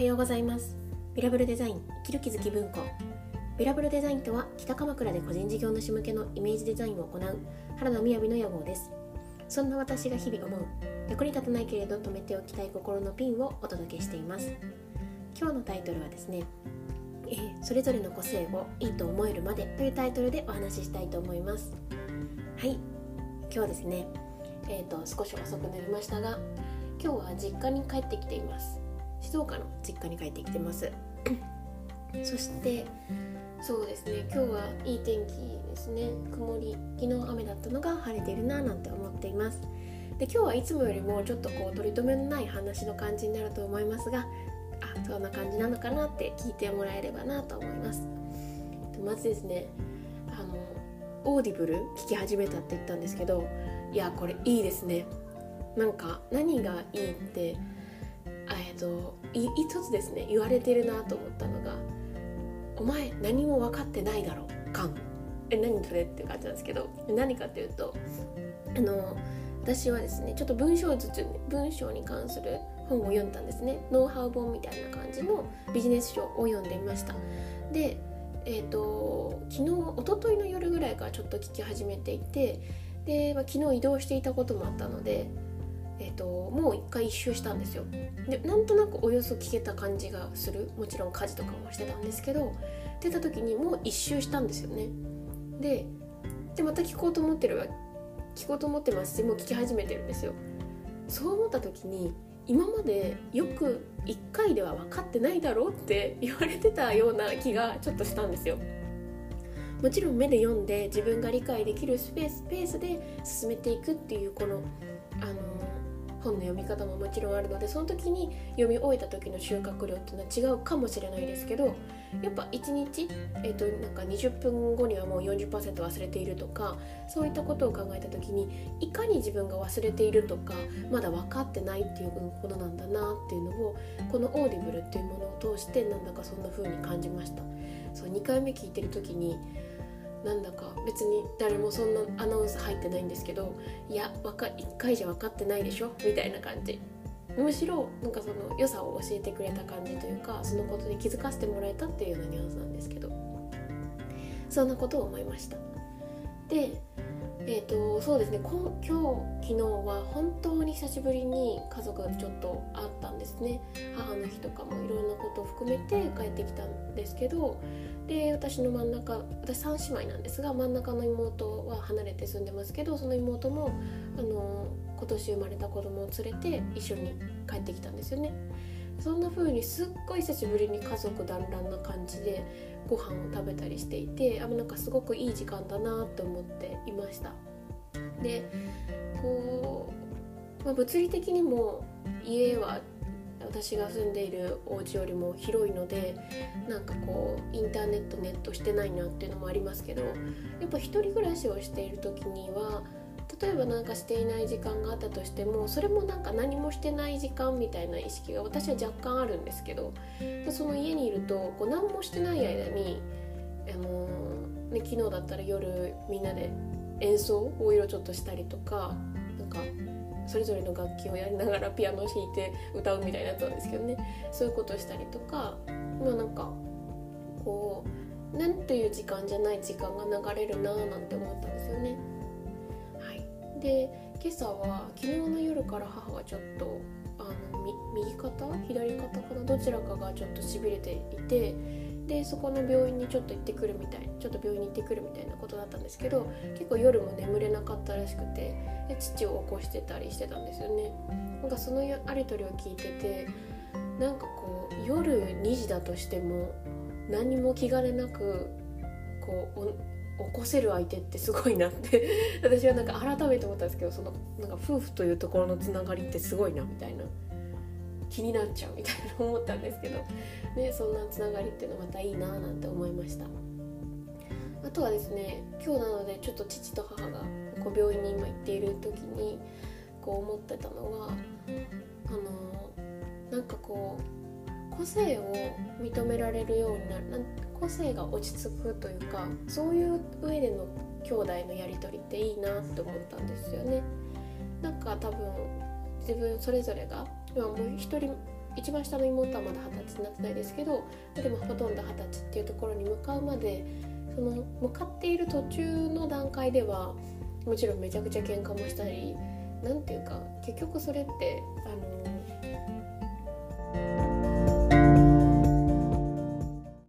はようございます。ビラブルデザイン生きる気づき文庫。ビラブルデザインとは北鎌倉で個人事業主向けのイメージデザインを行う原田みやびの野望です。そんな私が日々思う役に立たないけれど止めておきたい心のピンをお届けしています。今日のタイトルはですね、えー、それぞれの個性をいいと思えるまでというタイトルでお話ししたいと思います。はい。今日ですねえーと、と少し遅くなりましたが今日は実家に帰ってきています。静岡の実家に帰ってきてます。そしてそうですね今日はいい天気ですね。曇り昨日雨だったのが晴れてるななんて思っています。で今日はいつもよりもちょっとこう取り留めのない話の感じになると思いますがあそんな感じなのかなって聞いてもらえればなと思います。まずですねあのオーディブル聞き始めたって言ったんですけどいやこれいいですね。なんか何がいいってえっと一つですね言われてるなと思ったのが「お前何も分かってないだろ感」え何それって感じなんですけど何かっていうとあの私はですねちょっと文章術文章に関する本を読んだんですね。ノウハウ本みたいな感じのビジネス書を読んでいました。でえっ、ー、と昨日一昨日の夜ぐらいからちょっと聞き始めていてで、まあ、昨日移動していたこともあったのでえーと、もう一回一周したんですよ。でなんとなくおよそ聞けた感じがする。もちろん家事とかもしてたんですけど出た時にもう一周したんですよね。ででまた聞こうと思ってるわ聞こうと思ってますしもう聞き始めてるんですよ。そう思った時に今までよく1回では分かってないだろうって言われてたような気がちょっとしたんですよ。もちろん目で読んで自分が理解できるスペースペースで進めていくっていうこのあの本の読み方ももちろんあるのでその時に読み終えた時の収穫量っていうのは違うかもしれないですけどやっぱ1日、えーと、なんか20分後にはもう40%忘れているとかそういったことを考えた時にいかに自分が忘れているとかまだ分かってないっていうことなんだなっていうのをこのオーディブルっていうものを通してなんだかそんな風に感じました。そう2回目聞いてる時になんだか別に誰もそんなアナウンス入ってないんですけどいや1回じゃ分かってないでしょ？みたいな感じ。むしろなんかその良さを教えてくれた感じというかそのことに気づかせてもらえたっていうようなニュアンスなんですけど。そんなことを思いました。そうですね。今日昨日は本当に久しぶりに家族がちょっと会ったんですね。母の日とかもいろんなことを含めて帰ってきたんですけどで私の真ん中私3姉妹なんですが真ん中の妹は離れて住んでますけどその妹もあの今年生まれた子供を連れて一緒に帰ってきたんですよね。そんな風にすっごい久しぶりに家族団らんな感じでご飯を食べたりしていてあなんかすごくいい時間だなって思っていました。でこう、まあ、物理的にも家は私が住んでいるお家よりも広いのでなんかこうインターネットネットしてないなっていうのもありますけどやっぱ一人暮らしをしている時には例えば何かしていない時間があったとしてもそれもなんか何もしてない時間みたいな意識が私は若干あるんですけどその家にいるとこう何もしてない間に、あのー、ね、昨日だったら夜みんなで演奏をいろちょっとしたりとかなんかそれぞれの楽器をやりながらピアノを弾いて歌うみたいなやつなんですけどね。そういうことをしたりとかまあなんかこうなんていう時間じゃない時間が流れるなーなんて思ったんですよね。はい。で今朝は昨日の夜から母がちょっとあの右肩？左肩かな？どちらかがちょっとしびれていてでそこの病院にちょっと行ってくるみたいちょっと病院に行ってくるみたいなことだったんですけど結構夜も眠れなかったらしくてで父を起こしてたりしてたんですよね。なんかそのやり取りを聞いててなんかこう夜2時だとしても何も気兼ねなくこう起こせる相手ってすごいなって 私はなんか改めて思ったんですけどそのなんか夫婦というところのつながりってすごいなみたいな。気になっちゃうみたいな思ったんですけど、ね、そんなつながりっていうのまたいいななんて思いましたあとはですね今日なのでちょっと父と母がこう病院に今行っている時にこう思ってたのはあのなんかこう個性を認められるようになる個性が落ち着くというかそういう上での兄弟のやり取りっていいなって思ったんですよね。なんか多分自分それぞれが今もう一人一番下の妹はまだ二十歳になってないですけどでもほとんど二十歳っていうところに向かうまでその向かっている途中の段階ではもちろんめちゃくちゃ喧嘩もしたりなんていうか結局それってあの